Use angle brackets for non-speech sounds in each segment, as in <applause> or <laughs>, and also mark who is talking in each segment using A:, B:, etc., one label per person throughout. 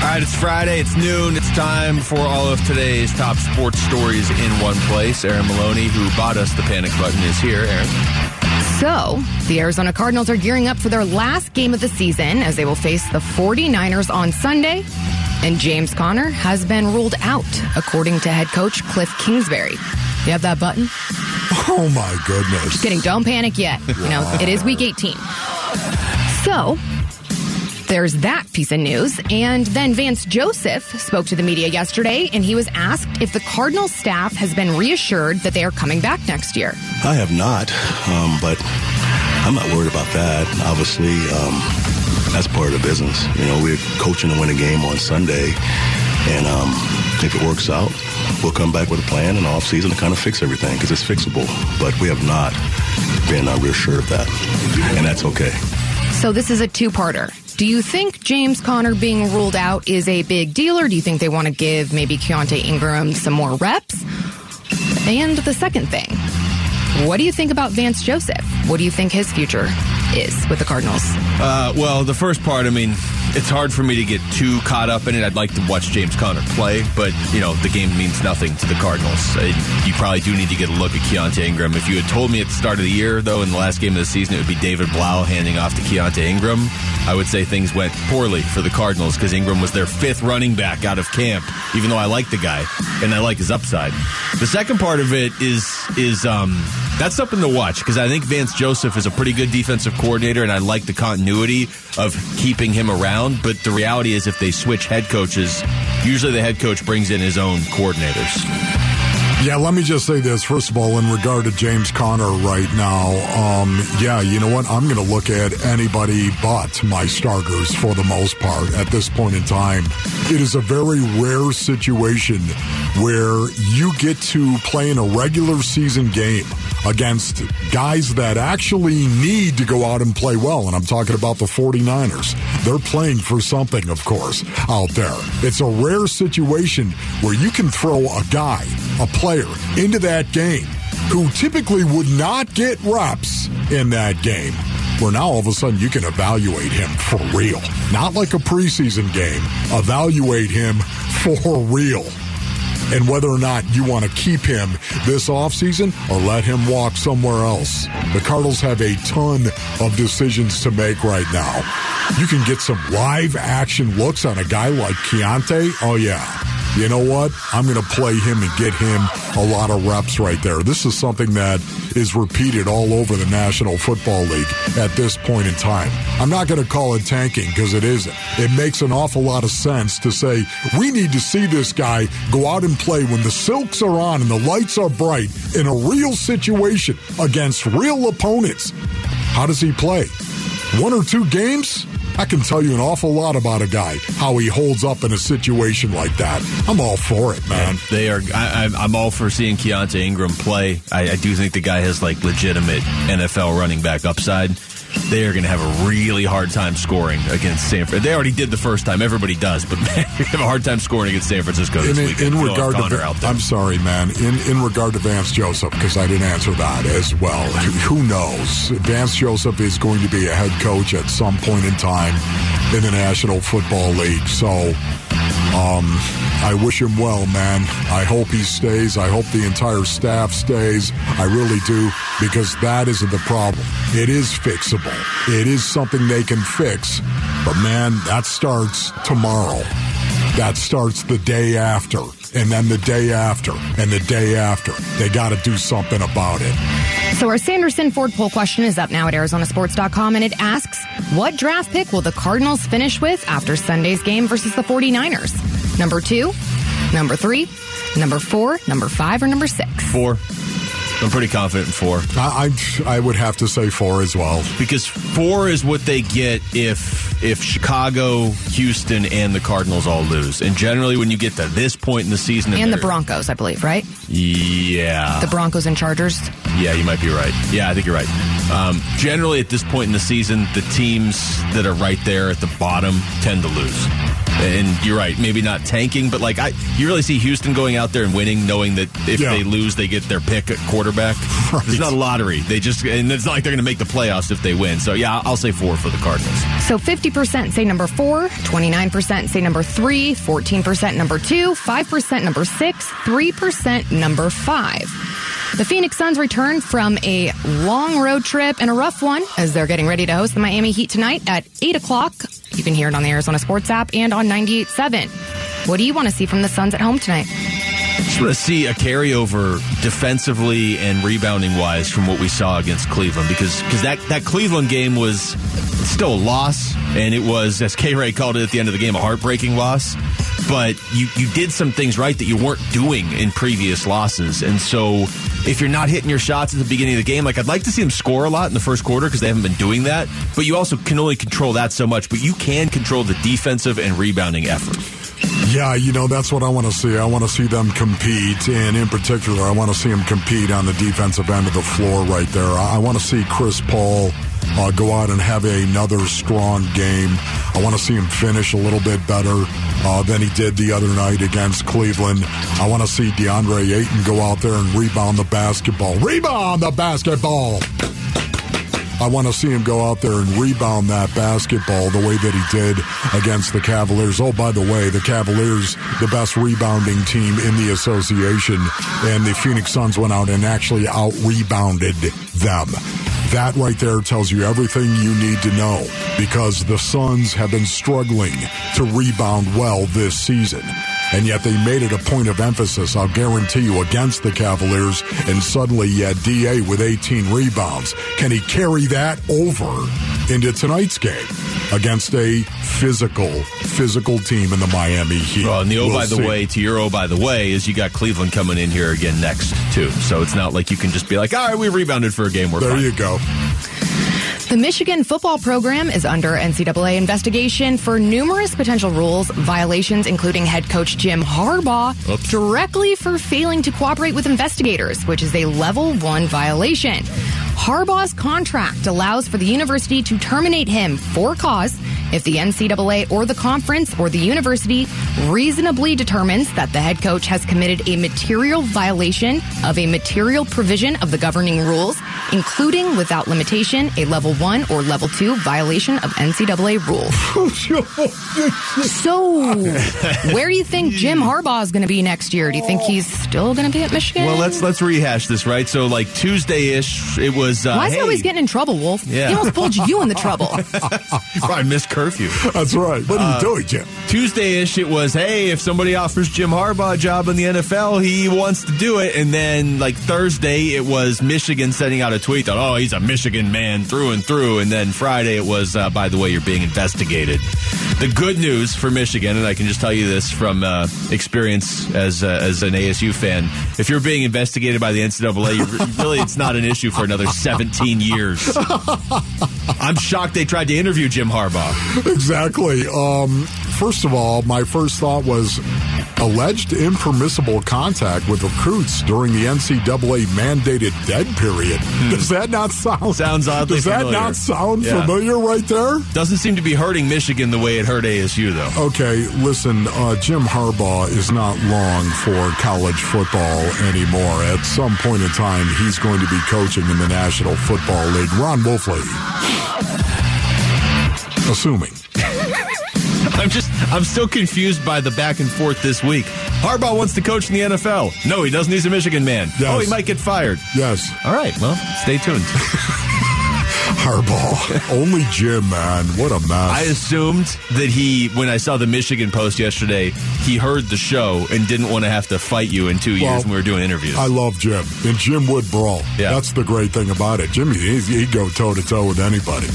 A: All right, it's Friday. It's noon. It's time for all of today's top sports stories in one place. Aaron Maloney, who bought us the panic button, is here. Aaron.
B: So, the Arizona Cardinals are gearing up for their last game of the season as they will face the 49ers on Sunday. And James Conner has been ruled out, according to head coach Cliff Kingsbury. You have that button?
C: Oh my goodness.
B: Just kidding. Don't panic yet. You know, it is week 18. So, there's that piece of news. And then Vance Joseph spoke to the media yesterday and he was asked if the Cardinals staff has been reassured that they are coming back next year.
D: I have not, um, but I'm not worried about that. Obviously, um, that's part of the business. You know, we're coaching to win a game on Sunday, and um, if it works out, we'll come back with a plan in the offseason to kind of fix everything because it's fixable. But we have not been uh, reassured of that, and that's okay.
B: So this is a two-parter. Do you think James Conner being ruled out is a big deal, or do you think they want to give maybe Keaontay Ingram some more reps? And the second thing, what do you think about Vance Joseph? What do you think his future is with the Cardinals?
A: Uh, well, the first part, I mean, it's hard for me to get too caught up in it. I'd like to watch James Conner play, but, you know, the game means nothing to the Cardinals. Uh, you probably do need to get a look at Keaontay Ingram. If you had told me at the start of the year, though, in the last game of the season, it would be David Blough handing off to Keaontay Ingram, I would say things went poorly for the Cardinals because Ingram was their fifth running back out of camp, even though I like the guy and I like his upside. The second part of it is, is, um, that's something to watch because I think Vance Joseph is a pretty good defensive coordinator, and I like the continuity of keeping him around. But the reality is, if they switch head coaches, usually the head coach brings in his own coordinators.
C: Yeah, let me just say this. First of all, in regard to James Conner right now, um, yeah, you know what? I'm going to look at anybody but my starters for the most part at this point in time. It is a very rare situation where you get to play in a regular season game against guys that actually need to go out and play well. And I'm talking about the 49ers. They're playing for something, of course, out there. It's a rare situation where you can throw a guy, a player, into that game who typically would not get reps in that game. Where now all of a sudden you can evaluate him for real. Not like a preseason game. Evaluate him for real and whether or not you want to keep him this offseason or let him walk somewhere else. The Cardinals have a ton of decisions to make right now. You can get some live action looks on a guy like Keaontay. Oh, yeah you know what? I'm going to play him and get him a lot of reps right there. This is something that is repeated all over the National Football League at this point in time. I'm not going to call it tanking because it isn't. It makes an awful lot of sense to say we need to see this guy go out and play when the silks are on and the lights are bright in a real situation against real opponents. How does he play? One or two games? I can tell you an awful lot about a guy, how he holds up in a situation like that. I'm all for it, man.
A: They are. I, I'm all for seeing Keaontay Ingram play. I, I do think the guy has like legitimate NFL running back upside they are going to have a really hard time scoring against San Francisco. They already did the first time. Everybody does, but <laughs> man, they have a hard time scoring against San Francisco this
C: in,
A: weekend.
C: In regard to, I'm sorry, man. In in regard to Vance Joseph, because I didn't answer that as well. Who knows? Vance Joseph is going to be a head coach at some point in time in the National Football League. So. Um, I wish him well, man. I hope he stays. I hope the entire staff stays. I really do, because that isn't the problem. It is fixable. It is something they can fix. But man, that starts tomorrow. That starts the day after, and then the day after, and the day after. They got to do something about it.
B: So our Sanderson Ford poll question is up now at Arizonasports.com, and it asks, what draft pick will the Cardinals finish with after Sunday's game versus the 49ers? Number two, number three, number four, number five, or number six?
A: Four. I'm pretty confident in four.
C: I, I, I would have to say four as well.
A: Because four is what they get if if Chicago, Houston, and the Cardinals all lose. And generally, when you get to this point in the season,
B: And the Broncos, I believe, right?
A: yeah,
B: The Broncos and Chargers.
A: yeah, you might be right. Yeah, I think you're right. Um, generally, at this point in the season, the teams that are right there at the bottom tend to lose. And you're right, maybe not tanking, but like I, you really see Houston going out there and winning, knowing that if
C: Yeah.
A: they lose, they get their pick at quarterback.
C: Right.
A: It's not a lottery. They just, and it's not like they're going to make the playoffs if they win. So yeah, I'll say four for the Cardinals.
B: So 50% say number four, 29% say number three, 14% number two, 5% number six, 3% number five. The Phoenix Suns return from a long road trip and a rough one as they're getting ready to host the Miami Heat tonight at 8 o'clock. You can hear it on the Arizona Sports app and on 98.7. What do you want to see from the Suns at home tonight?
A: Just want to see a carryover defensively and rebounding wise from what we saw against Cleveland because because that, that Cleveland game was still a loss and it was as K Ray called it at the end of the game a heartbreaking loss. But you, you did some things right that you weren't doing in previous losses. And so if you're not hitting your shots at the beginning of the game, like I'd like to see them score a lot in the first quarter because they haven't been doing that. But you also can only control that so much. But you can control the defensive and rebounding effort.
C: Yeah, you know, that's what I want to see. I want to see them compete. And in particular, I want to see them compete on the defensive end of the floor right there. I want to see Chris Paul uh, go out and have another strong game. I want to see him finish a little bit better uh, than he did the other night against Cleveland. I want to see DeAndre Ayton go out there and rebound the basketball. Rebound the basketball! I want to see him go out there and rebound that basketball the way that he did against the Cavaliers. Oh, by the way, the Cavaliers, the best rebounding team in the association, and the Phoenix Suns went out and actually out rebounded them. That right there tells you everything you need to know because the Suns have been struggling to rebound well this season. And yet they made it a point of emphasis, I'll guarantee you, against the Cavaliers. And suddenly you had DA with 18 rebounds. Can he carry that over into tonight's game against a physical, physical team in the Miami Heat?
A: Well, and the oh
C: We'll
A: by the
C: see.
A: way to your oh by the way is you got Cleveland coming in here again next too. So it's not like you can just be like, all right, we rebounded for a game. We're
C: There
A: fine.
C: you go.
B: The Michigan football program is under NCAA investigation for numerous potential rules violations, including head coach Jim Harbaugh
A: Oops.
B: directly for failing to cooperate with investigators, which is a level one violation. Harbaugh's contract allows for the university to terminate him for cause if the NCAA or the conference or the university reasonably determines that the head coach has committed a material violation of a material provision of the governing rules, including without limitation a level one or level two violation of NCAA rules. <laughs> so, where do you think Jim Harbaugh is going to be next year? Do you think he's still going to be at Michigan?
A: Well, let's let's rehash this, right? So like Tuesday ish, it was. Uh,
B: Why is he always getting in trouble, Wolf?
A: Yeah.
B: He almost pulled you in the trouble.
A: you <laughs> probably missed curfew.
C: That's right. What
A: Uh,
C: are you doing, Jim?
A: Tuesday ish, it was, hey, if somebody offers Jim Harbaugh a job in the NFL, he wants to do it. And then, like Thursday, it was Michigan sending out a tweet that, oh, he's a Michigan man through and through. And then Friday, it was, uh, by the way, you're being investigated. The good news for Michigan, and I can just tell you this from uh, experience as uh, as an ASU fan, if you're being investigated by the NCAA, really it's not an issue for another 17 years. <laughs> I'm shocked they tried to interview Jim Harbaugh. <laughs>
C: Exactly. Um, first of all, my first thought was alleged impermissible contact with recruits during the NCAA mandated dead period. Does that not sound
A: Hmm. Sounds oddly
C: Does that
A: familiar.
C: not sound
A: Yeah.
C: familiar right there?
A: Doesn't seem to be hurting Michigan the way it hurt ASU, though.
C: Okay, listen, uh, Jim Harbaugh is not long for college football anymore. At some point in time, he's going to be coaching in the National Football League. Ron Wolfley. Assuming. <laughs>
A: I'm just, I'm still confused by the back and forth this week. Harbaugh wants to coach in the NFL. No, he doesn't. He's a Michigan man.
C: Yes.
A: Oh, he might get fired.
C: Yes,
A: All right, well, stay tuned. <laughs>
C: Harbaugh. Only Jim, man. What a mess.
A: I assumed that he, when I saw the Michigan post yesterday, he heard the show and didn't want to have to fight you in two years when we were doing interviews.
C: I love Jim, and Jim would brawl.
A: Yeah.
C: That's the great thing about it. Jimmy, he's, he'd go toe to toe with anybody.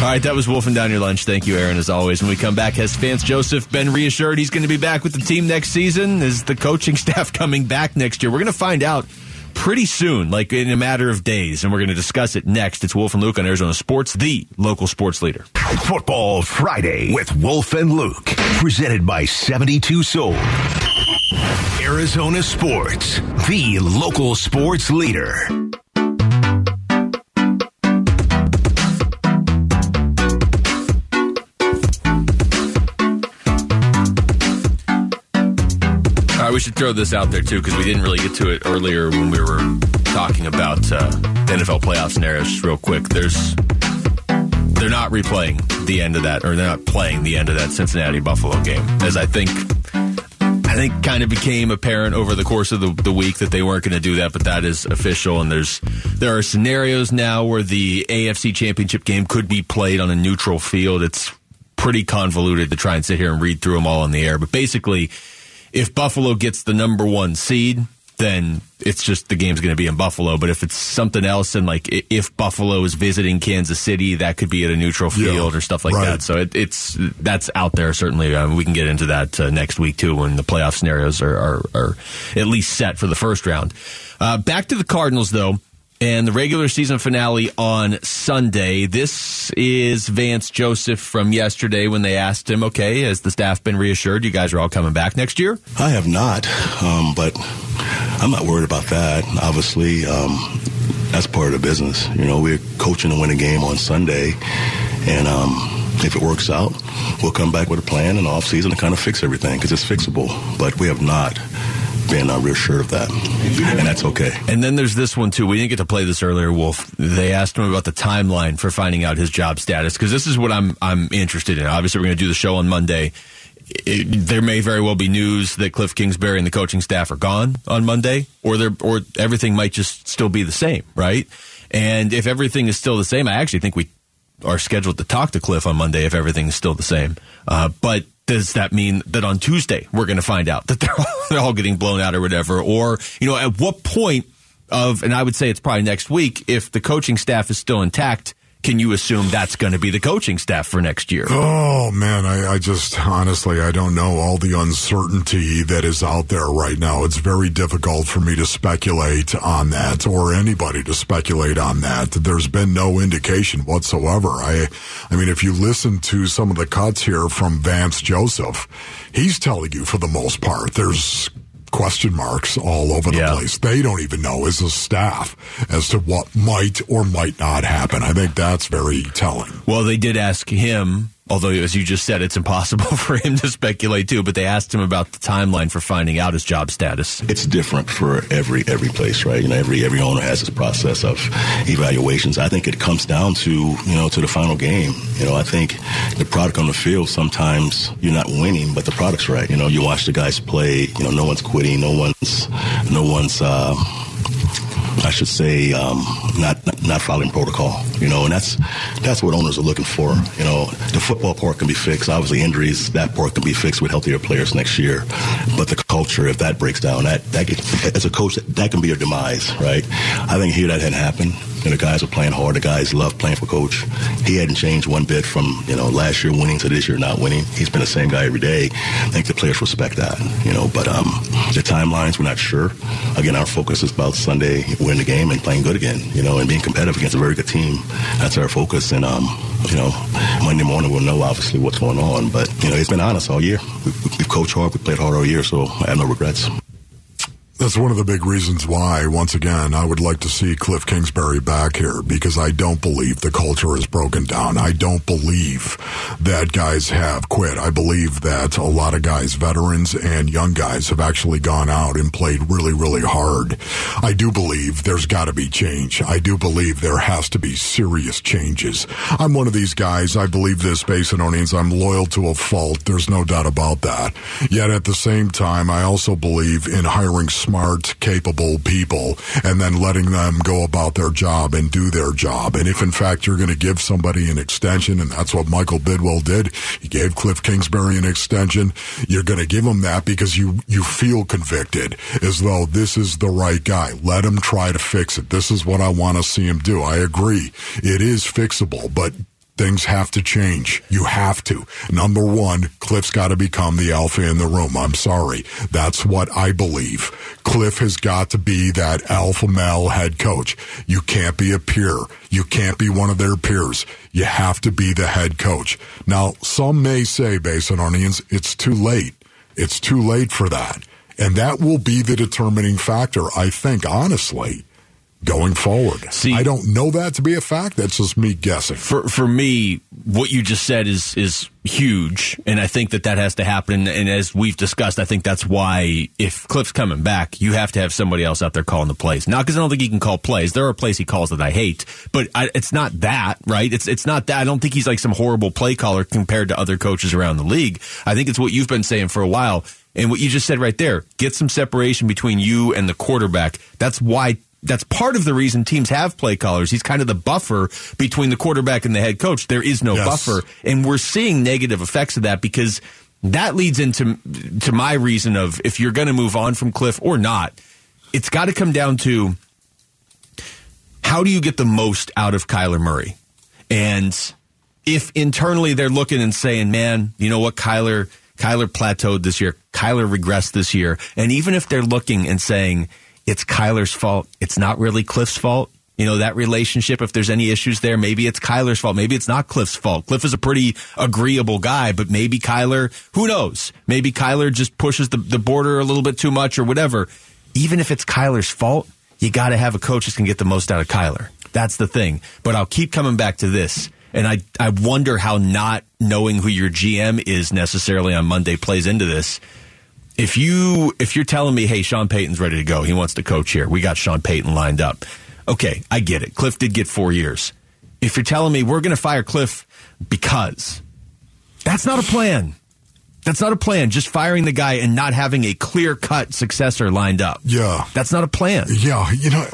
A: All right, that was Wolfing Down Your Lunch. Thank you, Aaron, as always. When we come back, has Vance Joseph been reassured he's going to be back with the team next season? Is the coaching <laughs> staff coming back next year? We're going to find out pretty soon, like in a matter of days, and we're going to discuss it next. It's Wolf and Luke on Arizona Sports, the local sports leader.
E: Football Friday with Wolf and Luke, presented by 72 Sold. Arizona Sports, the local sports leader.
A: We should throw this out there too because we didn't really get to it earlier when we were talking about uh, NFL playoff scenarios. Real quick, there's they're not replaying the end of that, or they're not playing the end of that Cincinnati Buffalo game, as I think I think kind of became apparent over the course of the, the week that they weren't going to do that, but that is official. And there's there are scenarios now where the AFC Championship game could be played on a neutral field. It's pretty convoluted to try and sit here and read through them all on the air, but basically if Buffalo gets the number one seed, then it's just the game's going to be in Buffalo. But if it's something else, and like if Buffalo is visiting Kansas City, that could be at a neutral field
C: Yeah,
A: or stuff like
C: right.
A: that. So it, it's that's out there certainly. Uh, we can get into that uh, next week too when the playoff scenarios are, are, are at least set for the first round. Uh, back to the Cardinals though. And the regular season finale on Sunday. This is Vance Joseph from yesterday when they asked him, okay, has the staff been reassured you guys are all coming back next year?
D: I have not, um, but I'm not worried about that. Obviously, um, that's part of the business. You know, we're coaching to win a game on Sunday, and um, if it works out, we'll come back with a plan in off season to kind of fix everything because it's fixable. But we have not been uh, reassured of that, and that's okay.
A: And then there's this one too. We didn't get to play this earlier, Wolf. They asked him about the timeline for finding out his job status because this is what I'm I'm interested in. Obviously, we're going to do the show on Monday. It, there may very well be news that Cliff Kingsbury and the coaching staff are gone on Monday, or there, or everything might just still be the same, right? And if everything is still the same, I actually think we are scheduled to talk to Cliff on Monday if everything is still the same. Uh, but does that mean that on Tuesday we're going to find out that they're all, <laughs> they're all getting blown out or whatever? Or, you know, at what point of, and I would say it's probably next week, if the coaching staff is still intact, can you assume that's going to be the coaching staff for next year?
C: Oh man, I, I just honestly I don't know all the uncertainty that is out there right now. It's very difficult for me to speculate on that or anybody to speculate on that. There's been no indication whatsoever. I I mean if you listen to some of the cuts here from Vance Joseph, he's telling you for the most part there's question marks all over the
A: Yeah.
C: place. They don't even know as a staff as to what might or might not happen. I think that's very telling.
A: Well, they did ask him, although as you just said, it's impossible <laughs> for him to speculate too, but they asked him about the timeline for finding out his job status.
D: it's different for every every place, right? You know, every every owner has his process of evaluations. I think it comes down to you know to the final game. You know, I think the product on the field sometimes you're not winning, but the product's right. You know, you watch the guys play. You know, no one's quitting, no one's no one's. Uh, I should say, um, not, not not following protocol. You know, and that's that's what owners are looking for. You know, the football part can be fixed. Obviously, injuries that part can be fixed with healthier players next year. But the culture, if that breaks down, that that can, as a coach, that, that can be your demise, right? I think here that hadn't happened. You know, the guys are playing hard. The guys love playing for coach. He hadn't changed one bit from you know last year winning to this year not winning. He's been the same guy every day. I think the players respect that. You know, but um, the timelines we're not sure. Again, our focus is about Sunday winning the game and playing good again. You know, and being competitive against a very good team. That's our focus. And um, you know, Monday morning we'll know obviously what's going on. But you know, it's been honest all year. We, we, we've coached hard. We played hard all year, so I have no regrets.
C: That's one of the big reasons why, once again, I would like to see Cliff Kingsbury back here because I don't believe the culture is broken down. I don't believe that guys have quit. I believe that a lot of guys, veterans and young guys, have actually gone out and played really, really hard. I do believe there's got to be change. I do believe there has to be serious changes. I'm one of these guys. I believe this, Basinonians. I'm loyal to a fault. There's no doubt about that. Yet at the same time, I also believe in hiring smart, capable people and then letting them go about their job and do their job. And if in fact you're going to give somebody an extension, and that's what Michael Bidwill did, he gave Cliff Kingsbury an extension, you're going to give him that because you, you feel convicted as though this is the right guy. Let him try to fix it. This is what I want to see him do. I agree. It is fixable, but Things have to change. You have to. Number one, Cliff's got to become the alpha in the room. I'm sorry. That's what I believe. Cliff has got to be that alpha male head coach. You can't be a peer. You can't be one of their peers. You have to be the head coach. Now, some may say, Basin Onions, it's too late. It's too late for that. And that will be the determining factor, I think, honestly going forward.
A: See,
C: I don't know that to be a fact. That's just me guessing.
A: For for me, what you just said is is huge, and I think that that has to happen. And as we've discussed, I think that's why if Cliff's coming back, you have to have somebody else out there calling the plays. Not because I don't think he can call plays. There are plays he calls that I hate, but I, it's not that right. It's it's not that. I don't think he's like some horrible play caller compared to other coaches around the league. I think it's what you've been saying for a while. And what you just said right there, get some separation between you and the quarterback. That's why that's part of the reason teams have play callers. He's kind of the buffer between the quarterback and the head coach. There is no
C: Yes.
A: buffer, and we're seeing negative effects of that because that leads into to my reason of if you're going to move on from Cliff or not, it's got to come down to how do you get the most out of Kyler Murray, and if internally they're looking and saying, "Man, you know what, Kyler." Kyler plateaued this year. Kyler regressed this year. And even if they're looking and saying it's Kyler's fault, it's not really Cliff's fault. You know, that relationship, if there's any issues there, maybe it's Kyler's fault. Maybe it's not Cliff's fault. Cliff is a pretty agreeable guy, but maybe Kyler, who knows? Maybe Kyler just pushes the, the border a little bit too much or whatever. Even if it's Kyler's fault, you got to have a coach that can get the most out of Kyler. That's the thing. But I'll keep coming back to this. And I, I wonder how not knowing who your GM is necessarily on Monday plays into this. If you if you're telling me, hey, Sean Payton's ready to go, he wants to coach here. We got Sean Payton lined up. Okay, I get it. Cliff did get four years. If you're telling me we're going to fire Cliff because that's not a plan. That's not a plan. Just firing the guy and not having a clear cut successor lined up.
C: Yeah.
A: That's not a plan.
C: Yeah, you know,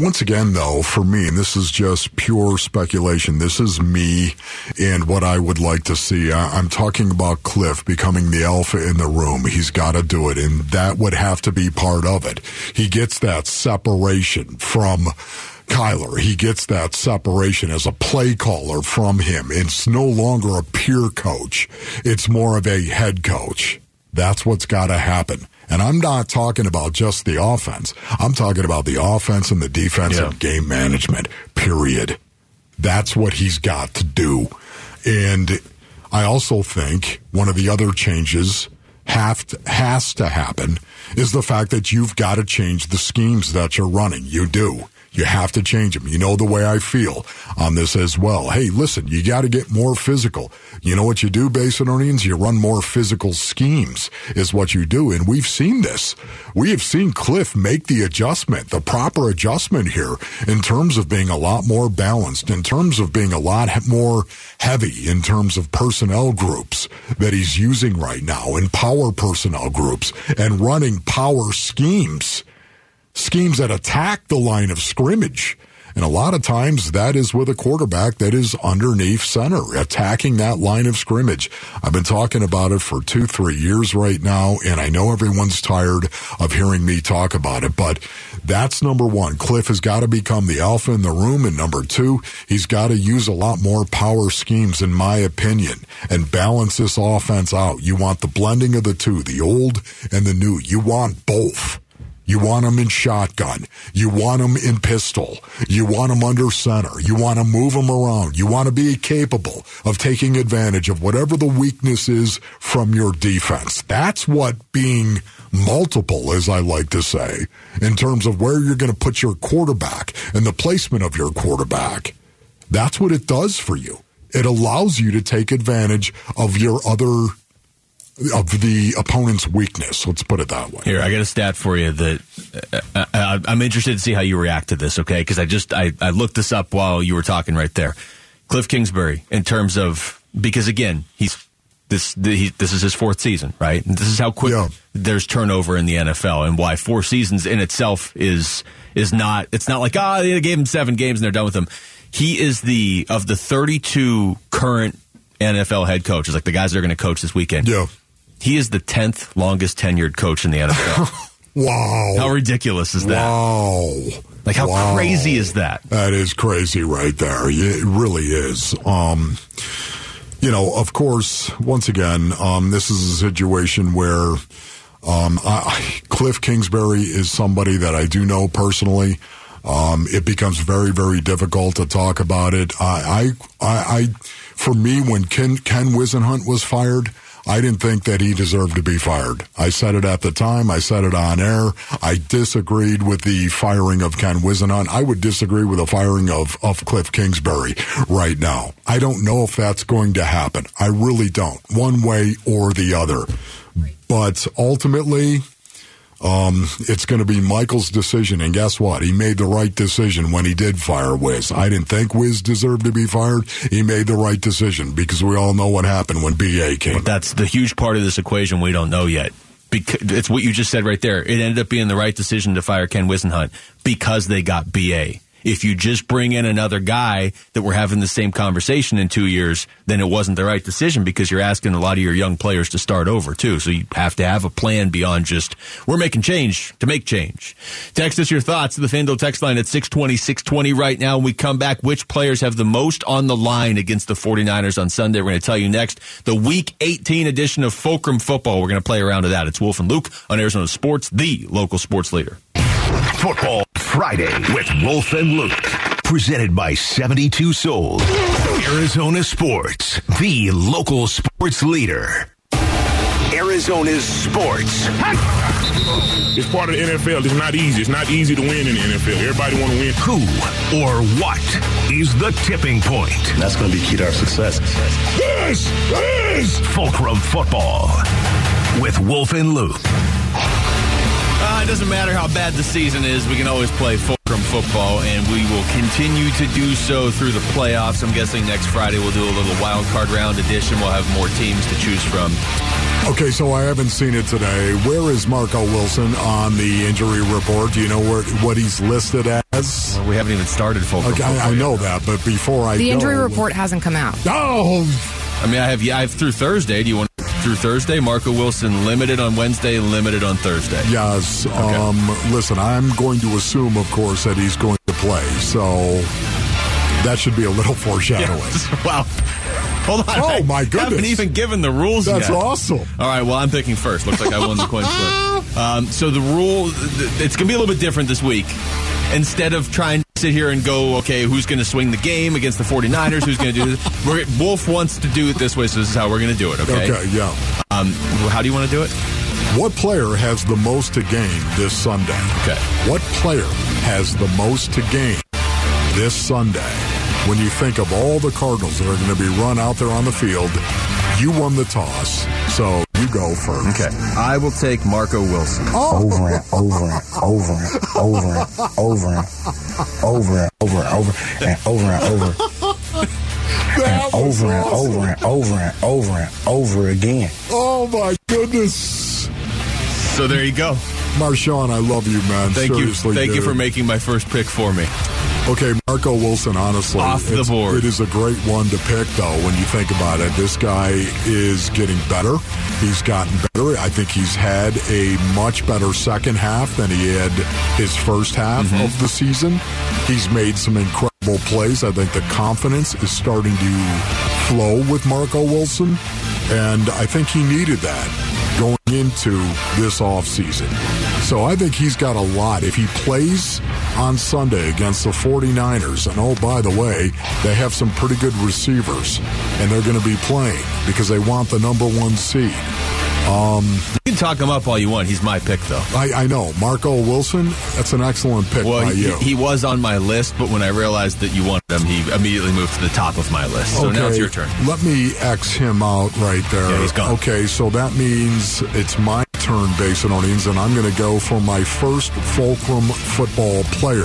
C: once again, though, for me, and this is just pure speculation, this is me and what I would like to see. I, I'm talking about Cliff becoming the alpha in the room. He's got to do it, and that would have to be part of it. He gets that separation from. Kyler, he gets that separation as a play caller from him. It's no longer a peer coach. It's more of a head coach. That's what's got to happen. And I'm not talking about just the offense. I'm talking about the offense and the defensive
A: Yeah.
C: game management, period. That's what he's got to do. And I also think one of the other changes have to, has to happen is the fact that you've got to change the schemes that you're running. You do. You have to change them. You know the way I feel on this as well. Hey, listen, you got to get more physical. You know what you do, Basin Onions? You run more physical schemes is what you do. And we've seen this. We have seen Cliff make the adjustment, the proper adjustment here in terms of being a lot more balanced, in terms of being a lot more heavy in terms of personnel groups that he's using right now and power personnel groups and running power schemes schemes that attack the line of scrimmage. And a lot of times that is with a quarterback that is underneath center, attacking that line of scrimmage. I've been talking about it for two, three years right now, and I know everyone's tired of hearing me talk about it, but that's number one. Cliff has got to become the alpha in the room. And number two, he's got to use a lot more power schemes, in my opinion, and balance this offense out. You want the blending of the two, the old and the new. You want both. You want them in shotgun. You want them in pistol. You want them under center. You want to move them around. You want to be capable of taking advantage of whatever the weakness is from your defense. That's what being multiple, as I like to say, in terms of where you're going to put your quarterback and the placement of your quarterback. That's what it does for you. It allows you to take advantage of your other of the opponent's weakness. Let's put it that way.
A: Here, I got a stat for you that uh, uh, I'm interested to see how you react to this. Okay, because I just I, I looked this up while you were talking right there. Cliff Kingsbury, in terms of because again he's this the, he, this is his fourth season, right? And this is how quick
C: Yeah.
A: there's turnover in the NFL, and why four seasons in itself is is not. It's not like ah they gave him seven games and they're done with him. He is the of the 32 current NFL head coaches, like the guys that are going to coach this weekend.
C: Yeah.
A: He is the 10th longest tenured coach in the NFL. <laughs>
C: Wow.
A: How ridiculous is that?
C: Wow.
A: Like how
C: Wow.
A: crazy is that?
C: That is crazy right there. It really is. Um, you know, of course, once again, um, this is a situation where um, I, I- Cliff Kingsbury is somebody that I do know personally. Um, it becomes very, very difficult to talk about it. I, I, I, I for me, when Ken, Ken Whisenhunt was fired, I didn't think that he deserved to be fired. I said it at the time. I said it on air. I disagreed with the firing of Ken Whisenhunt. I would disagree with the firing of, of Cliff Kingsbury right now. I don't know if that's going to happen. I really don't, one way or the other. But ultimately, um, it's going to be Michael's decision. And guess what? He made the right decision when he did fire Wiz. I didn't think Wiz deserved to be fired. He made the right decision because we all know what happened when BA came.
A: But that's the huge part of this equation we don't know yet. Because it's what you just said right there. It ended up being the right decision to fire Ken Whisenhunt because they got BA. If you just bring in another guy that we're having the same conversation in two years, then it wasn't the right decision because you're asking a lot of your young players to start over too. So you have to have a plan beyond just we're making change to make change. Text us your thoughts to the FanDuel text line at 620, 620 right now. When we come back, which players have the most on the line against the 49ers on Sunday? We're going to tell you next. The week 18 edition of Fulcrum Football. We're going to play around to that. It's Wolf and Luke on Arizona Sports, the local sports leader.
E: Football Friday with Wolf and Luke. Presented by 72 Souls. Arizona Sports, the local sports leader. Arizona's sports.
F: It's part of the NFL. It's not easy. It's not easy to win in the NFL. Everybody want to win.
E: Who or what is the tipping point?
D: That's going to be key to our success.
F: This is
E: Fulcrum Football with Wolf and Luke.
A: Uh, it doesn't matter how bad the season is, we can always play Fulcrum football, and we will continue to do so through the playoffs. I'm guessing next Friday we'll do a little wild card round edition. We'll have more teams to choose from.
C: Okay, so I haven't seen it today. Where is Marco Wilson on the injury report? Do you know where what he's listed as?
A: We haven't even started Fulcrum
C: Okay,
A: football
C: I, I
A: yet.
C: know that, but before I
B: The
C: go,
B: injury report hasn't come out.
C: Oh,
A: I mean, I have yeah, I have through Thursday. Do you want through Thursday? Marco Wilson limited on Wednesday, limited on Thursday.
C: yes. Um, listen, I'm going to assume, of course, that he's going to play. So that should be a little <laughs> foreshadowing. <laughs>
A: wow. Hold on.
C: Oh,
A: I
C: my
A: Haven't
C: goodness.
A: even given the rules
C: That's
A: yet.
C: awesome.
A: All right, well, I'm picking first. Looks like I won the coin <laughs> flip. Um, so the rule, it's going to be a little bit different this week. Instead of trying to sit here and go, okay, who's going to swing the game against the 49ers? Who's going to do this? <laughs> We're, Wolf wants to do it this way, so this is how we're going to do it, okay?
C: Okay, yeah.
A: Um, how do you want to do it?
C: What player has the most to gain this Sunday?
A: Okay.
C: What player has the most to gain this Sunday? When you think of all the Cardinals that are going to be run out there on the field, you won the toss, so you go first.
A: Okay. I will take Marco Wilson.
G: over and over and over and over and over and over and over and over and over and over and over and over and over and over and over again.
C: Oh my goodness.
A: So there you go.
C: Marshawn, I love you, man.
A: Thank
C: Seriously,
A: you. Thank you for making my first pick for me.
C: Okay, Marco Wilson, honestly.
A: Off the board.
C: It is a great one to pick, though, when you think about it. This guy is getting better. He's gotten better. I think he's had a much better second half than he had his first half
A: Mm-hmm.
C: of the season. He's made some incredible plays. I think the confidence is starting to flow with Marco Wilson, and I think he needed that going into this offseason. So I think he's got a lot. If he plays on Sunday against the 49ers, and oh, by the way, they have some pretty good receivers, and they're going to be playing because they want the number one seed.
A: Um, you can talk him up all you want. He's my pick, though.
C: I, I know. Marco Wilson, that's an excellent pick
A: Well,
C: by
A: he,
C: you.
A: he was on my list, but when I realized that you wanted him, he immediately moved to the top of my list. So now it's your turn.
C: Let me X him out right there.
A: Yeah, he's gone.
C: Okay, so that means it's my turn, Basinonians, and I'm going to go for my first Fulcrum football player,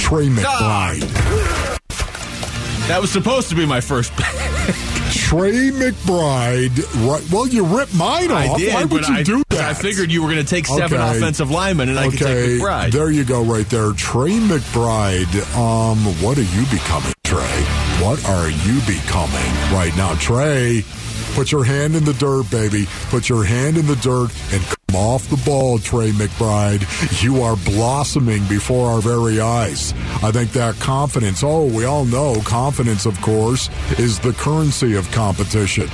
C: Trey ah! McBride.
A: That was supposed to be my first <laughs> pick.
C: Trey McBride. Right, well, you ripped mine off.
A: I did,
C: Why would you
A: I,
C: do that?
A: I figured you were going to take seven
C: Okay.
A: offensive linemen, and I could
C: okay,
A: take McBride.
C: there you go, right there. Trey McBride. Um, what are you becoming, Trey? What are you becoming right now, Trey? Put your hand in the dirt, baby. Put your hand in the dirt and off the ball, Trey McBride. You are blossoming before our very eyes. I think that confidence, oh, we all know confidence, of course, is the currency of competition.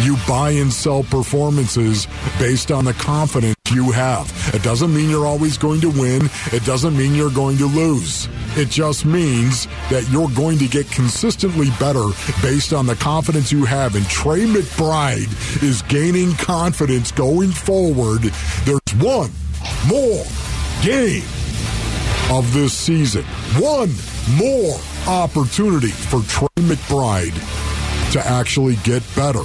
C: You buy and sell performances based on the confidence you have. It doesn't mean you're always going to win, it doesn't mean you're going to lose. It just means that you're going to get consistently better based on the confidence you have. And Trey McBride is gaining confidence going forward. There's one more game of this season. One more opportunity for Trey McBride to actually get better.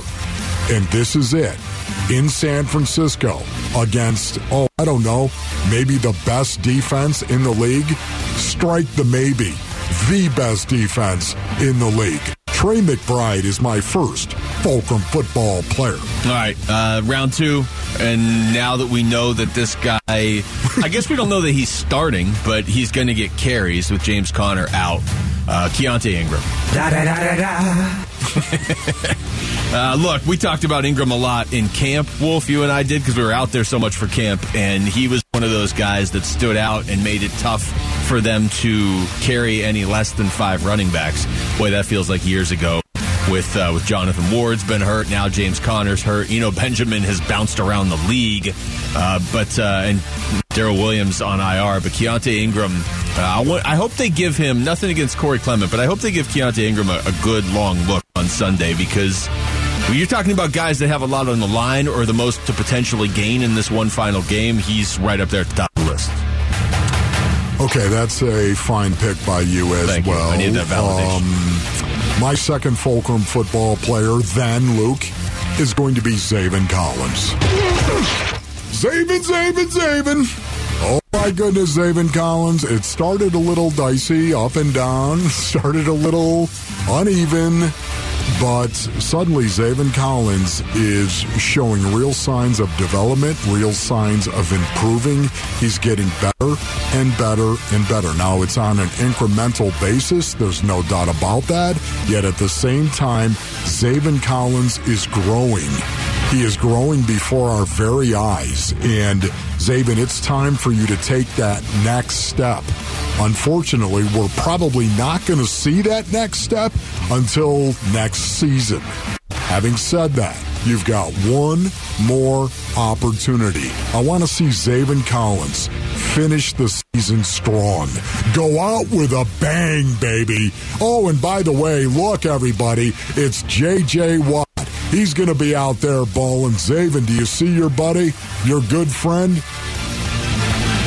C: And this is it in San Francisco against, oh, I don't know, maybe the best defense in the league. Strike the maybe, the best defense in the league. Trey McBride is my first Fulcrum football player.
A: All right, uh, round two. And now that we know that this guy, I guess we don't know that he's starting, but he's going to get carries with James Conner out. Uh, Keaontay Ingram.
H: Da da da da da. <laughs>
A: Uh, look, we talked about Ingram a lot in camp, Wolf. You and I did because we were out there so much for camp, and he was one of those guys that stood out and made it tough for them to carry any less than five running backs. Boy, that feels like years ago. With uh, with Jonathan Ward's been hurt now, James Conner's hurt. You know, Benjamin has bounced around the league, uh, but uh, and Darrel Williams on IR. But Keaontay Ingram, uh, I, want, I hope they give him nothing against Corey Clement, but I hope they give Keaontay Ingram a, a good long look on Sunday because when you're talking about guys that have a lot on the line or the most to potentially gain in this one final game, he's right up there at the top of the list.
C: Okay, that's a fine pick by you as
A: Thank you.
C: well.
A: I need that validation.
C: Um, my second Fulcrum football player, then Luke, is going to be Zaven Collins. Zaven, Zaven, Zaven. Oh my goodness, Zaven Collins. It started a little dicey, up and down, <laughs> started a little uneven, but suddenly Zaven Collins is showing real signs of development, real signs of improving. He's getting better and better and better. Now it's on an incremental basis. There's no doubt about that. Yet at the same time, Zaven Collins is growing. He is growing before our very eyes. And Zaven, it's time for you to take that next step. Unfortunately, we're probably not going to see that next step until next season. Having said that, you've got one more opportunity. I want to see Zaven Collins finish the season strong. Go out with a bang, baby. Oh, and by the way, look, everybody, it's J.J. Watt. He's going to be out there balling. Zaven, do you see your buddy, your good friend?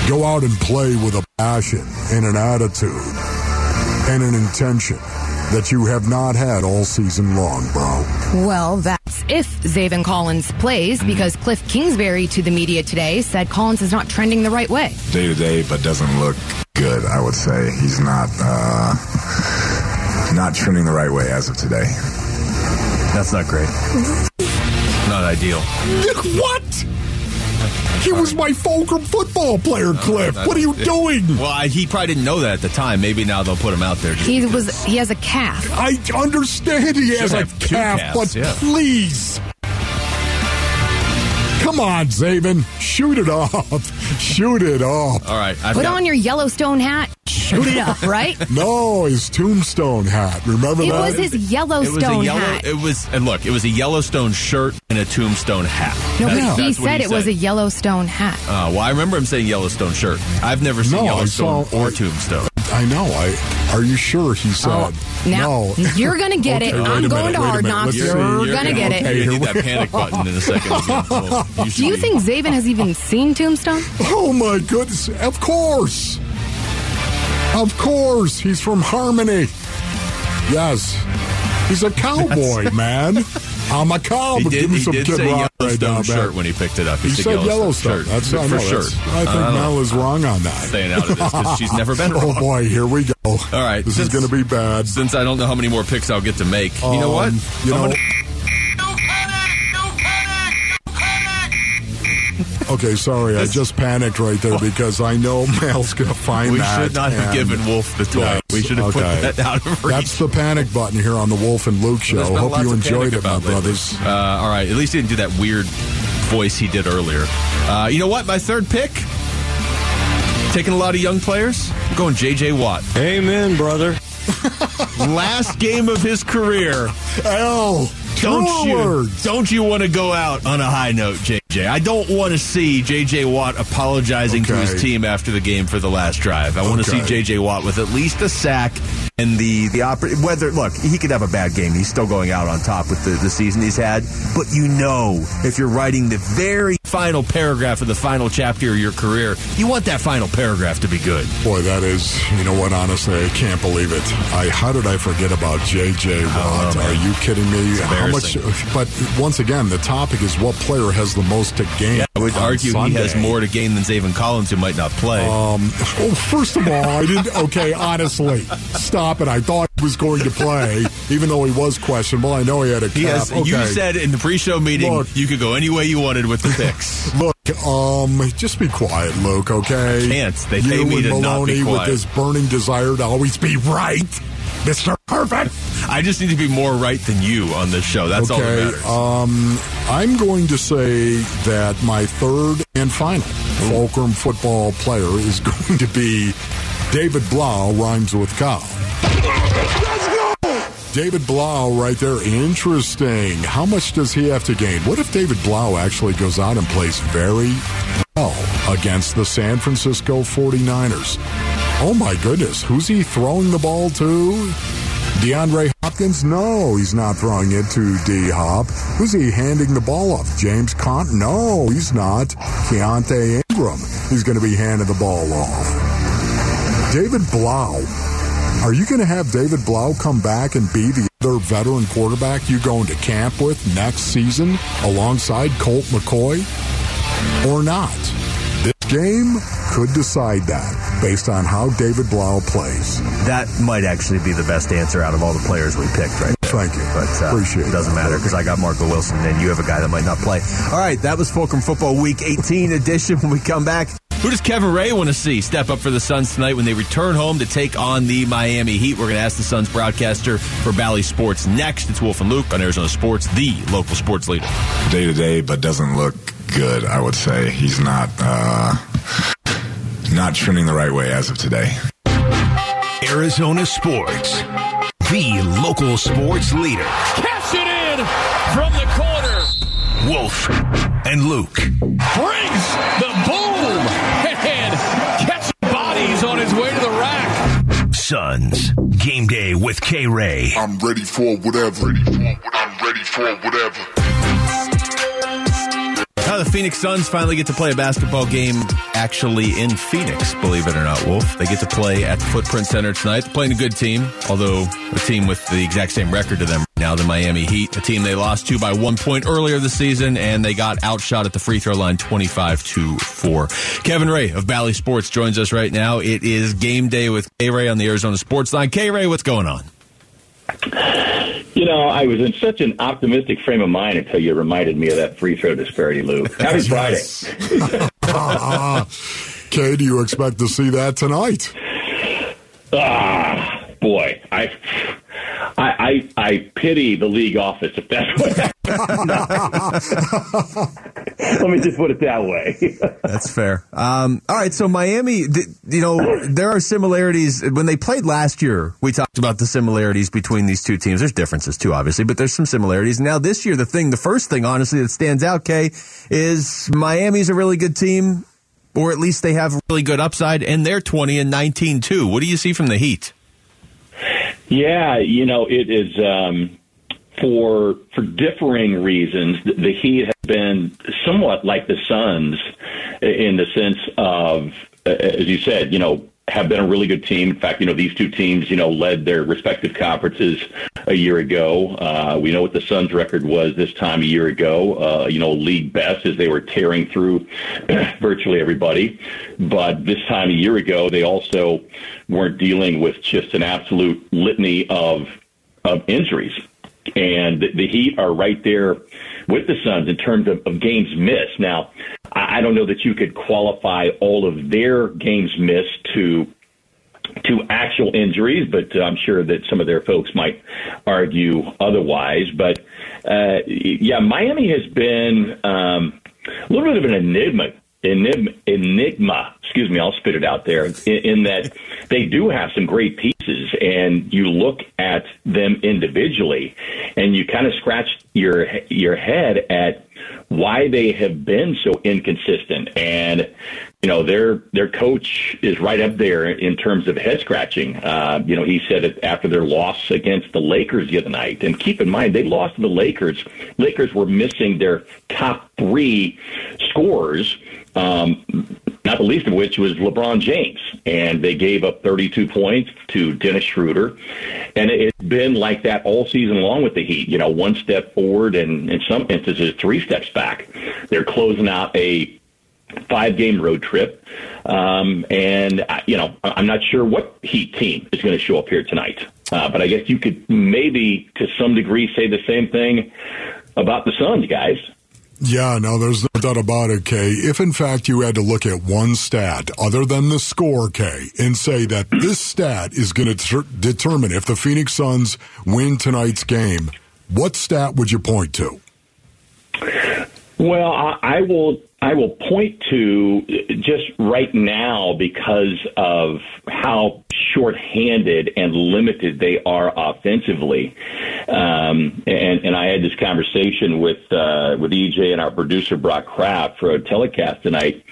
C: Go out and play with a passion and an attitude and an intention that you have not had all season long, bro.
B: Well, that's if Zaven Collins plays, because Cliff Kingsbury to the media today said Collins is not trending the right way.
I: day to day, but doesn't look good. I would say he's not uh, not trending the right way as of today.
A: That's not great. Not ideal.
C: What? He was my Fulcrum football player, oh, Cliff. What are you doing?
A: Well, I, he probably didn't know that at the time. Maybe now they'll put him out there.
B: He
A: because.
B: was he has a calf.
C: I understand he has a
A: have
C: calf,
A: calves,
C: but
A: yeah.
C: please. Come on, Zaven. Shoot it off. Shoot it off.
A: All right. I've
B: Put
A: got-
B: on your Yellowstone hat, shoot it up, right? <laughs>
C: No, his tombstone hat. Remember
B: It
C: that?
B: was his Yellowstone
A: It was a
B: Yellowstone
A: yellow.
B: hat.
A: It was and look. It was a Yellowstone shirt and a Tombstone hat.
B: no,
A: That's-
B: but he
A: that's what
B: said it was a Yellowstone hat.
A: Uh, well, I remember him saying Yellowstone shirt. I've never seen
C: No,
A: Yellowstone
C: saw-
A: or Tombstone.
C: I know. I are you sure he said
B: Oh, now
C: no?
B: you're gonna get it.
C: Okay, wait
B: I'm
C: a
B: going
C: minute,
B: to Hard. Knocks.
C: Let's
B: You're,
C: see.
B: gonna get
A: okay,
B: it.
A: You need that panic button in a second. <laughs> Well,
B: Do you
A: usually-
B: think Zaven has even seen Tombstone?
C: Oh my goodness! Of course, of course, he's from Hominy. Yes, he's a cowboy, man. <laughs> I'm a cowboy.
A: He did,
C: Give me
A: he
C: some Kid Rock right now,
A: shirt when he picked it up.
C: He said Yellowstone.
A: shirt.
C: That's I
A: for sure.
C: I think. Mel is wrong on that. <laughs>
A: Staying out of this because she's never been <laughs>
C: Oh boy, here we go. All
A: right,
C: this
A: since-
C: is going to be bad.
A: Since I don't know how many more picks I'll get to make, you know what?
C: Um, You
A: I'm
C: know. Okay, sorry, I just panicked right there because I know <laughs> Mel's going to find
A: we
C: that.
A: We should not have given Wolf the toy.
C: Yes,
A: we should have
C: okay.
A: put that out of reach.
C: That's the panic button here on the Wolf and Luke show.
A: There's
C: Hope you enjoyed it, my
A: about lately.
C: brothers.
A: Uh, all right, at least he didn't do that weird voice he did earlier. Uh, you know what? My third pick, taking a lot of young players, I'm going J.J. Watt.
J: Amen, brother. <laughs>
A: Last game of his career.
C: L.
A: Don't you,
C: words.
A: don't you want to go out on a high note, JJ? I don't want to see JJ Watt apologizing to his team after the game for the last drive. I want to see JJ Watt with at least a sack and the the oper- whether look he could have a bad game. He's still going out on top with the, the season he's had. But you know, if you're writing the very final paragraph of the final chapter of your career, you want that final paragraph to be good.
C: Boy, that is, you know what, honestly, I can't believe it. I How did I forget about J.J. Oh, Watt?
A: know,
C: Are you kidding me? How much? But once again, the topic is what player has the most to gain?
A: I would
C: on
A: argue he has more to gain than Zaven Collins, who might not play.
C: Um, well, first of all, I didn't. Okay, honestly, stop it. I thought he was going to play, even though he was questionable. I know he had a cap.
A: has,
C: okay.
A: You said in the pre-show meeting
C: Look.
A: you could go any way you wanted with the picks. <laughs>
C: Look, um, just be quiet, Luke. Okay,
A: Can't. They
C: you
A: pay me
C: and
A: to not
C: Maloney
A: be
C: with this burning desire to always be right, Mister Perfect.
A: I just need to be more right than you on this show. That's all that
C: okay,
A: matters.
C: um, I'm going to say that my third and final Fulcrum football player is <laughs> going to be David Blough. Rhymes with cow. Let's go, David Blough right there. Interesting. How much does he have to gain? What if David Blough actually goes out and plays very well against the San Francisco 49ers? Oh my goodness. Who's he throwing the ball to? DeAndre Hopkins? No, he's not throwing it to D Hop. Who's he handing the ball off? James Conn? No, he's not. Keaontay Ingram. He's going to be handing the ball off. David Blough. Are you going to have David Blough come back and be the other veteran quarterback you go into camp with next season alongside Colt McCoy? Or not? This game could decide that based on how David Blough plays.
K: That might actually be the best answer out of all the players we picked right there.
C: Thank you.
K: But uh,
C: Appreciate
K: it doesn't matter because I got Marco Wilson and you have a guy that might not play. All right, that was Fulcrum Football Week 18 edition. <laughs> When we come back,
A: Who does Kevin Ray want to see step up for the Suns tonight when they return home to take on the Miami Heat? We're going to ask the Suns broadcaster for Bally Sports next. It's Wolf and Luke on Arizona Sports, the local sports leader.
I: Day to day, but doesn't look good. I would say he's not uh, not trending the right way as of today.
E: Arizona Sports, the local sports leader.
L: Cash it in from the corner.
E: Wolf and Luke.
L: Brings the boom and catching bodies on his way to the rack.
E: Suns, game day with K Ray.
M: I'm ready for whatever. I'm ready for whatever.
A: The Phoenix Suns finally get to play a basketball game actually in Phoenix, believe it or not, Wolf. They get to play at the Footprint Center tonight. They're playing a good team, although a team with the exact same record to them now, the Miami Heat, a team they lost to by one point earlier this season, and they got outshot at the free throw line 25 to 4. Kevin Ray of Bally Sports joins us right now. It is game day with K Ray on the Arizona Sports Line. K Ray, what's going on?
N: You know, I was in such an optimistic frame of mind until you reminded me of that free throw disparity, Lou. Happy <laughs> Friday. <laughs>
C: Kay, do you expect to see that tonight?
N: Ah, boy, I, I, I, I pity the league office if that's what. <laughs> Let me just put it that way.
K: That's fair. Um, all right, so Miami, th- you know, there are similarities. When they played last year, we talked about the similarities between these two teams. There's differences too, obviously, but there's some similarities. Now this year, the thing, the first thing, honestly, that stands out, Kay, is Miami's a really good team, or at least they have
A: Really good upside, and they're 20 and 19 too. What do you see from the Heat?
N: Yeah, you know, it is um, for for differing reasons. The, the Heat has been somewhat like the Suns in the sense of, as you said, you know, have been a really good team. In fact, you know, these two teams, you know, led their respective conferences a year ago. Uh, we know what the Suns' record was this time a year ago. Uh, you know, league best as they were tearing through <clears throat> virtually everybody. But this time a year ago, they also weren't dealing with just an absolute litany of of injuries. And the, Heat are right there with the Suns in terms of, of games missed. Now, I, don't know that you could qualify all of their games missed to to actual injuries, but I'm sure that some of their folks might argue otherwise. But uh, yeah, Miami has been um, a little bit of an enigma. Enigma, enigma, excuse me, I'll spit it out there. In, in that they do have some great pieces, and you look at them individually, and you kind of scratch your your head at why they have been so inconsistent. And you know, their their coach is right up there in terms of head scratching. Uh, you know, he said it after their loss against the Lakers the other night. And keep in mind, they lost to the Lakers. Lakers were missing their top three scorers. Um, not the least of which was LeBron James. And they gave up 32 points to Dennis Schroeder. And it's been like that all season long with the Heat. You know, one step forward and in some instances, three steps back. They're closing out a five game road trip. Um, and, uh, you know, I'm not sure what Heat team is going to show up here tonight. Uh, but I guess you could maybe to some degree say the same thing about the Suns, guys.
C: Yeah, no, there's no doubt about it, Kay. If in fact you had to look at one stat other than the score, Kay, and say that this stat is going to ter- determine if the Phoenix Suns win tonight's game, what stat would you point to?
N: Well, I, I will. I will point to just right now because of how shorthanded and limited they are offensively. Um, and, and I had this conversation with uh, with EJ and our producer Brock Kraft for a telecast tonight.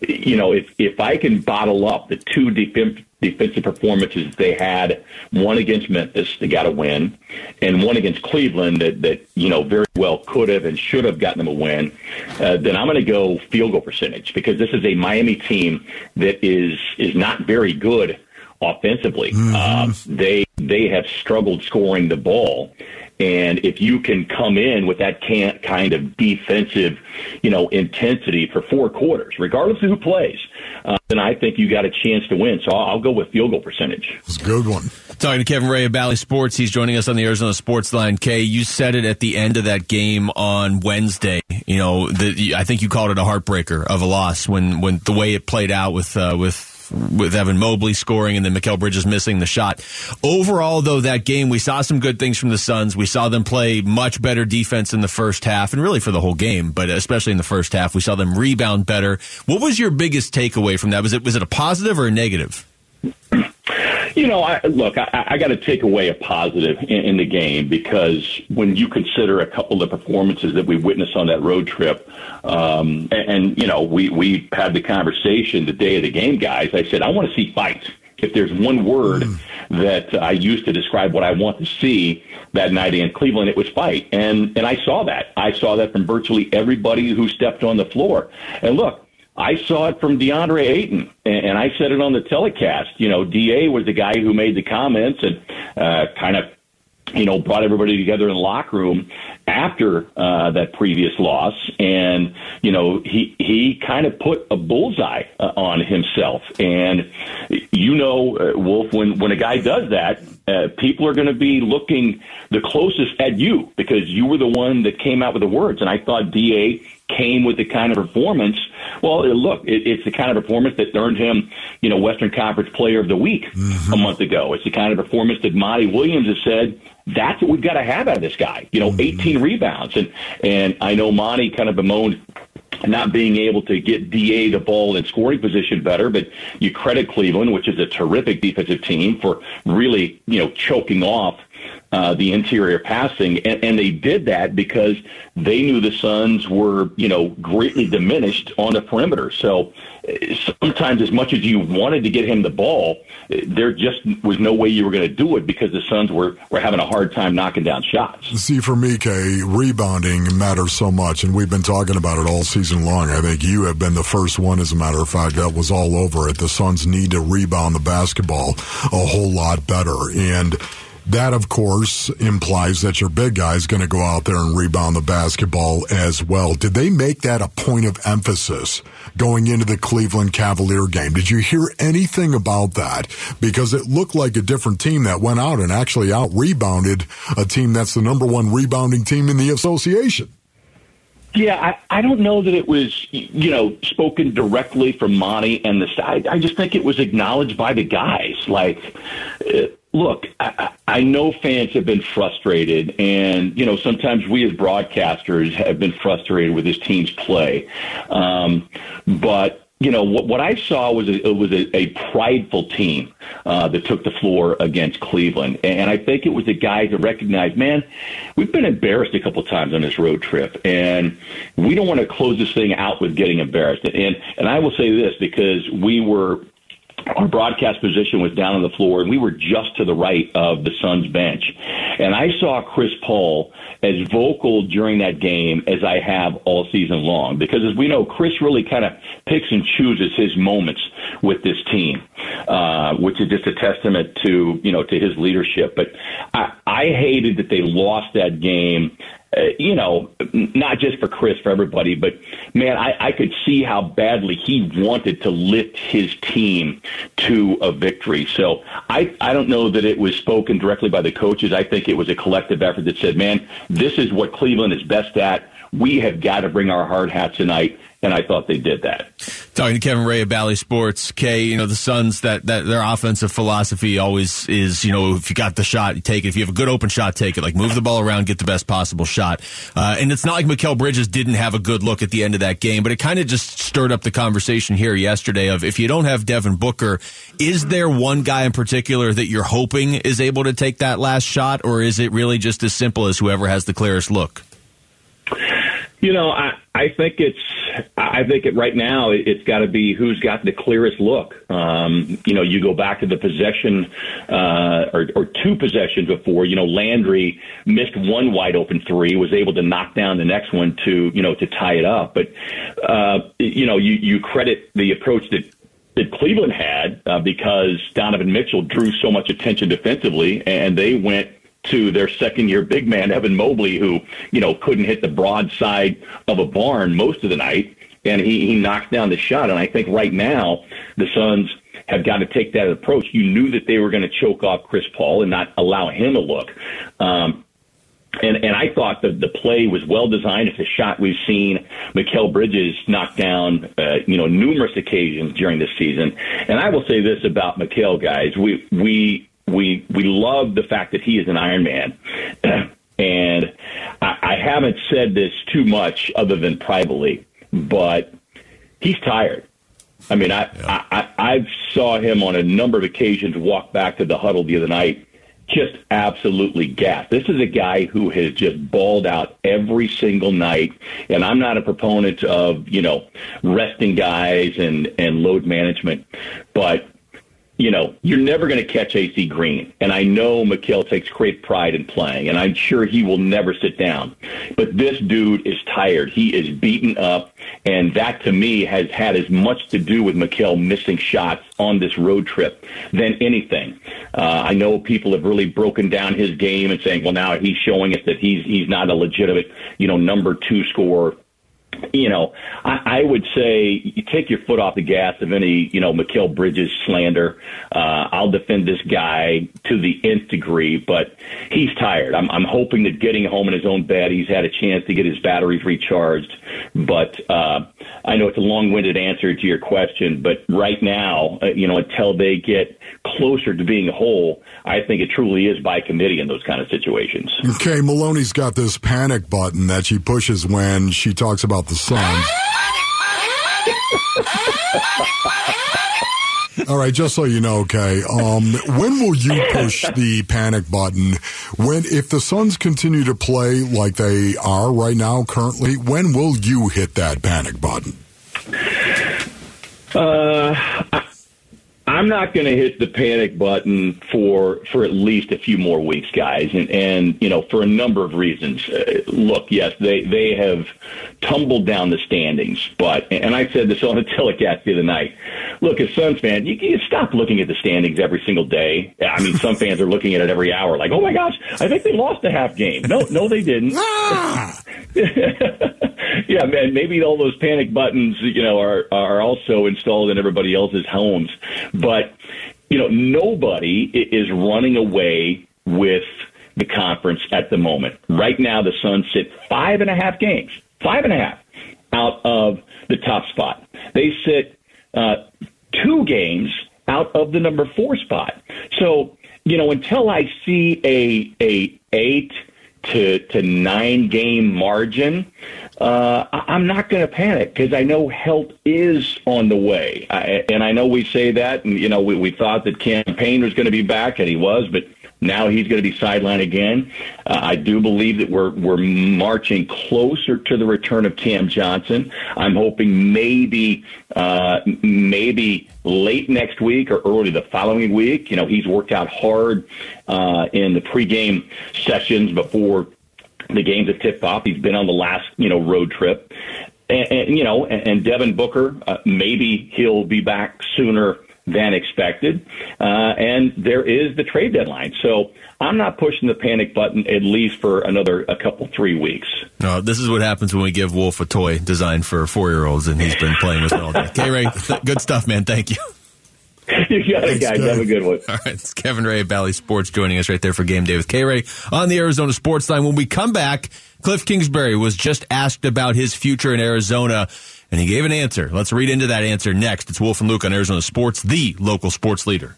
N: You know, if if I can bottle up the two defensive defensive performances they had, one against Memphis, they got a win, and one against Cleveland that, that you know, very well could have and should have gotten them a win, uh, then I'm going to go field goal percentage because this is a Miami team that is is not very good offensively. Mm-hmm. Uh, they they have struggled scoring the ball, and if you can come in with that can't kind of defensive, you know, intensity for four quarters, regardless of who plays, uh, then I think you got a chance to win. So I'll, I'll go with field goal percentage.
C: It's a good one.
A: Talking to Kevin Ray of Bally Sports. He's joining us on the Arizona Sports Line. Kay, you said it at the end of that game on Wednesday. You know, the, I think you called it a heartbreaker of a loss when, when the way it played out with, uh, with with Evan Mobley scoring and then Mikal Bridges missing the shot. Overall, though, that game, we saw some good things from the Suns. We saw them play much better defense in the first half and really for the whole game, but especially in the first half, we saw them rebound better. What was your biggest takeaway from that? Was it, was it a positive or a negative?
N: You know, I, look, I, I got to take away a positive in, in the game because when you consider a couple of the performances that we witnessed on that road trip, um, and, and you know, we we had the conversation the day of the game, guys. I said I want to see fights. If there's one word mm. that I use to describe what I want to see that night in Cleveland, it was fight, and and I saw that. I saw that from virtually everybody who stepped on the floor. And look, I saw it from DeAndre Ayton, and I said it on the telecast. You know, Da was the guy who made the comments and uh, kind of you know, brought everybody together in the locker room after uh, that previous loss, and you know, he he kind of put a bullseye uh, on himself. And you know, uh, Wolf, when when a guy does that, uh, people are going to be looking the closest at you because you were the one that came out with the words. And I thought Da came with the kind of performance. Well, look, it, it's the kind of performance that earned him, you know, Western Conference Player of the Week mm-hmm. a month ago. It's the kind of performance that Monty Williams has said that's what we've got to have out of this guy. You know, mm-hmm. 18 rebounds, and and I know Monty kind of bemoaned not being able to get DA the ball in scoring position better, but you credit Cleveland, which is a terrific defensive team, for really, you know, choking off uh, the interior passing, and, and they did that because they knew the Suns were, you know, greatly diminished on the perimeter. So uh, sometimes, as much as you wanted to get him the ball, there just was no way you were going to do it because the Suns were were having a hard time knocking down shots.
C: See, for me, Kay, rebounding matters so much, and we've been talking about it all season long. I think you have been the first one, as a matter of fact, that was all over it. The Suns need to rebound the basketball a whole lot better, and that, of course, implies that your big guy is going to go out there and rebound the basketball as well. Did they make that a point of emphasis going into the Cleveland Cavalier game? Did you hear anything about that? Because it looked like a different team that went out and actually out rebounded a team that's the number one rebounding team in the association.
N: Yeah, I, I don't know that it was, you know, spoken directly from Monty and the side. I just think it was acknowledged by the guys. Like, uh, look, I, I know fans have been frustrated, and you know sometimes we as broadcasters have been frustrated with this team's play. Um, but you know what, what I saw was a, it was a, a prideful team uh, that took the floor against Cleveland, and I think it was the guys that recognized, man, we've been embarrassed a couple times on this road trip, and we don't want to close this thing out with getting embarrassed. And and I will say this because we were our broadcast position was down on the floor, and we were just to the right of the Suns bench. And I saw Chris Paul as vocal during that game as I have all season long, because as we know, Chris really kind of picks and chooses his moments with this team, uh, which is just a testament to you know to his leadership. But I, I hated that they lost that game uh, you know, not just for Chris, for everybody, but man, I, I could see how badly he wanted to lift his team to a victory. So I, I don't know that it was spoken directly by the coaches. I think it was a collective effort that said, man, this is what Cleveland is best at. We have got to bring our hard hat tonight and I thought they did that.
A: Talking to Kevin Ray of Bally Sports, Kay, you know the Suns that that their offensive philosophy always is, you know, if you got the shot, you take it. If you have a good open shot, take it. Like move the ball around, get the best possible shot. Uh, and it's not like Mikal Bridges didn't have a good look at the end of that game, but it kind of just stirred up the conversation here yesterday of if you don't have Devin Booker, is there one guy in particular that you're hoping is able to take that last shot, or is it really just as simple as whoever has the clearest look?
N: You know, I, I think it's, I think it right now it's got to be who's got the clearest look. Um, you know, you go back to the possession, uh, or, or two possessions before, you know, Landry missed one wide open three, was able to knock down the next one to, you know, to tie it up. But, uh, you know, you, you credit the approach that that Cleveland had uh, because Donovan Mitchell drew so much attention defensively, and they went to their second year big man, Evan Mobley, who, you know, couldn't hit the broadside of a barn most of the night. And he, he knocked down the shot. And I think right now the Suns have got to take that approach. You knew that they were going to choke off Chris Paul and not allow him a look. Um, and, and I thought that the play was well designed. It's a shot we've seen Mikal Bridges knock down, uh, you know, numerous occasions during this season. And I will say this about Mikal, guys. We, we, we we love the fact that he is an Iron Man. <clears throat> and I, I haven't said this too much other than privately, but he's tired. I mean, I, yeah. I, I I saw him on a number of occasions walk back to the huddle the other night, just absolutely gassed. This is a guy who has just balled out every single night, and I'm not a proponent of you know resting guys and and load management, but you know, you're never going to catch AC Green. And I know Mikal takes great pride in playing, and I'm sure he will never sit down. But this dude is tired. He is beaten up, and that to me has had as much to do with Mikal missing shots on this road trip than anything. Uh, I know people have really broken down his game and saying, well, now he's showing us that he's he's not a legitimate, you know, number two scorer you know, I, I would say you take your foot off the gas of any, you know, Mikal Bridges slander. Uh, I'll defend this guy to the nth degree, but he's tired. I'm, I'm hoping that getting home in his own bed, he's had a chance to get his batteries recharged. But uh, I know it's a long-winded answer to your question, but right now, uh, you know, until they get closer to being whole, I think it truly is by committee in those kind of situations.
C: Okay, Maloney's got this panic button that she pushes when she talks about the Suns. All right, just so you know, okay. Um, when will you push the panic button? When, if the Suns continue to play like they are right now, currently, when will you hit that panic button?
N: Uh, I'm not going to hit the panic button for for at least a few more weeks, guys, and and you know for a number of reasons. Uh, look, yes, they they have tumbled down the standings, but and I said this on the <laughs> telecast the other night. Look, as Suns fan, you, you stop looking at the standings every single day. I mean, some <laughs> fans are looking at it every hour, like, oh my gosh, I think they lost a half game. No, no, they didn't. Ah! <laughs> yeah, man, maybe all those panic buttons, you know, are are also installed in everybody else's homes. But you know, nobody is running away with the conference at the moment. Right now, the Suns sit five and a half games, five and a half out of the top spot. They sit uh, two games out of the number four spot. So you know, until I see a a eight to to nine game margin, uh, I'm not going to panic because I know help is on the way, I, and I know we say that, and you know, we, we thought that Cam Payne was going to be back, and he was, but now he's going to be sidelined again. Uh, I do believe that we're we're marching closer to the return of Cam Johnson. I'm hoping maybe uh, maybe late next week or early the following week. You know, he's worked out hard uh, in the pregame sessions before the games have tipped off. He's been on the last you know road trip, and, and you know, and, and Devin Booker uh, maybe he'll be back sooner than expected. Uh, and there is the trade deadline, so I'm not pushing the panic button at least for another a couple three weeks.
A: No, this is what happens when we give Wolf a toy designed for four year olds, and he's been playing with it all day. K Ray, <laughs> th- good stuff, man. Thank you.
N: you got it, guys. Have a good one.
A: All right, it's Kevin Ray of Bally Sports joining us right there for Game Day with K Ray on the Arizona Sports Line. When we come back, Cliff Kingsbury was just asked about his future in Arizona, and he gave an answer. Let's read into that answer next. It's Wolf and Luke on Arizona Sports, the local sports leader.